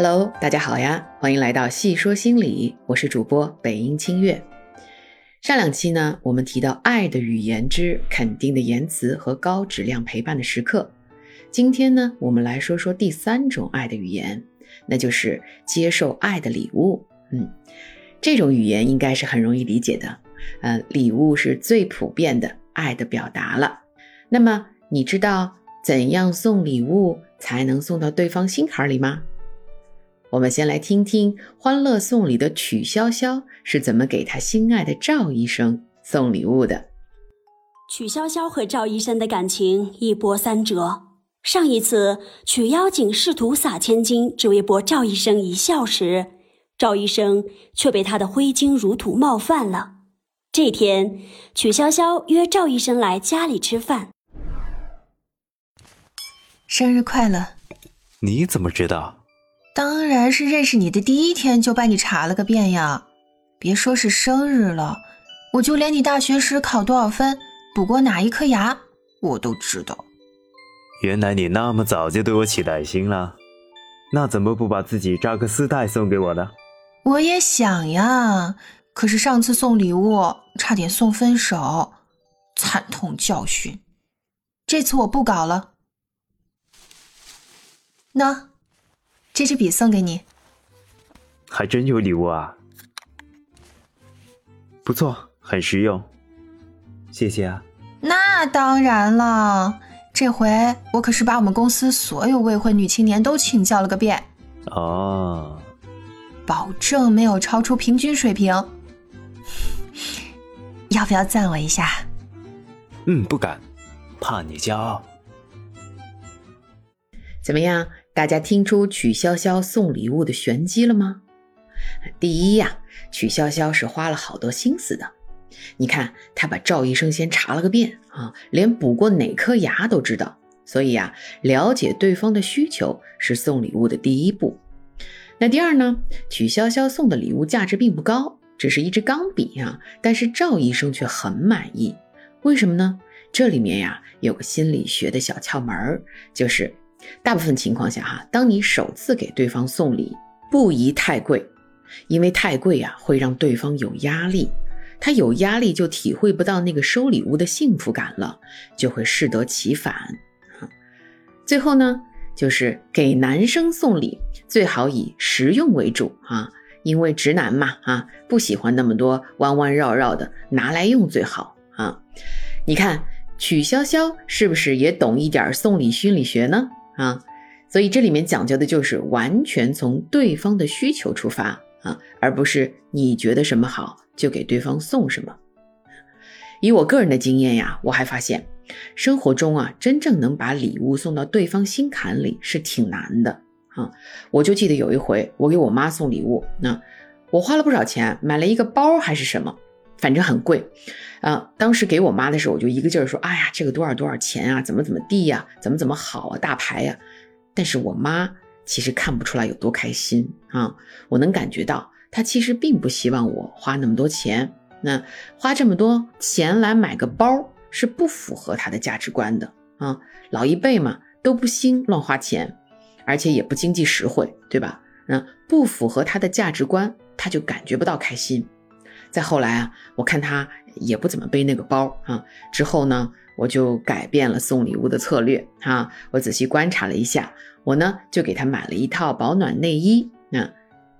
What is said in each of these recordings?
Hello，大家好呀，欢迎来到细说心理，我是主播北音清月。上两期呢，我们提到爱的语言之肯定的言辞和高质量陪伴的时刻。今天呢，我们来说说第三种爱的语言，那就是接受爱的礼物。嗯，这种语言应该是很容易理解的。呃，礼物是最普遍的爱的表达了。那么，你知道怎样送礼物才能送到对方心坎里吗？我们先来听听《欢乐颂》里的曲筱绡是怎么给他心爱的赵医生送礼物的。曲筱绡和赵医生的感情一波三折。上一次曲妖精试图撒千金，只为博赵医生一笑时，赵医生却被他的挥金如土冒犯了。这天，曲筱绡约赵医生来家里吃饭。生日快乐！你怎么知道？当然是认识你的第一天就把你查了个遍呀！别说是生日了，我就连你大学时考多少分、补过哪一颗牙，我都知道。原来你那么早就对我起歹心了，那怎么不把自己扎个丝带送给我呢？我也想呀，可是上次送礼物差点送分手，惨痛教训。这次我不搞了。那。这支笔送给你，还真有礼物啊！不错，很实用，谢谢啊。那当然了，这回我可是把我们公司所有未婚女青年都请教了个遍。哦，保证没有超出平均水平。要不要赞我一下？嗯，不敢，怕你骄傲。怎么样？大家听出曲筱绡送礼物的玄机了吗？第一呀，曲筱绡是花了好多心思的。你看，她把赵医生先查了个遍啊，连补过哪颗牙都知道。所以呀，了解对方的需求是送礼物的第一步。那第二呢？曲筱绡送的礼物价值并不高，只是一支钢笔啊，但是赵医生却很满意。为什么呢？这里面呀有个心理学的小窍门儿，就是。大部分情况下，哈，当你首次给对方送礼，不宜太贵，因为太贵呀会让对方有压力，他有压力就体会不到那个收礼物的幸福感了，就会适得其反。最后呢，就是给男生送礼最好以实用为主啊，因为直男嘛，啊，不喜欢那么多弯弯绕绕的，拿来用最好啊。你看曲筱绡是不是也懂一点送礼心理学呢？啊，所以这里面讲究的就是完全从对方的需求出发啊，而不是你觉得什么好就给对方送什么。以我个人的经验呀，我还发现生活中啊，真正能把礼物送到对方心坎里是挺难的啊。我就记得有一回，我给我妈送礼物，那我花了不少钱买了一个包还是什么，反正很贵。啊，当时给我妈的时候，我就一个劲儿说：“哎呀，这个多少多少钱啊？怎么怎么地呀？怎么怎么好啊？大牌呀！”但是我妈其实看不出来有多开心啊，我能感觉到她其实并不希望我花那么多钱。那花这么多钱来买个包是不符合她的价值观的啊。老一辈嘛都不兴乱花钱，而且也不经济实惠，对吧？那，不符合她的价值观，她就感觉不到开心。再后来啊，我看他也不怎么背那个包啊。之后呢，我就改变了送礼物的策略啊。我仔细观察了一下，我呢就给他买了一套保暖内衣，那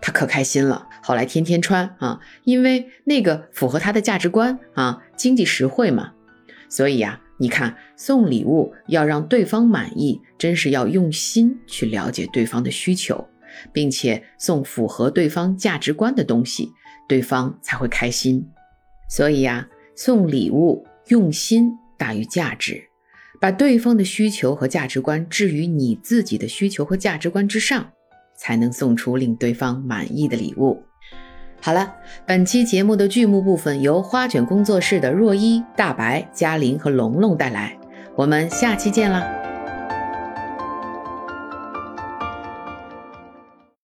他可开心了。后来天天穿啊，因为那个符合他的价值观啊，经济实惠嘛。所以呀，你看送礼物要让对方满意，真是要用心去了解对方的需求，并且送符合对方价值观的东西。对方才会开心，所以呀，送礼物用心大于价值，把对方的需求和价值观置于你自己的需求和价值观之上，才能送出令对方满意的礼物。好了，本期节目的剧目部分由花卷工作室的若依、大白、嘉玲和龙龙带来，我们下期见啦！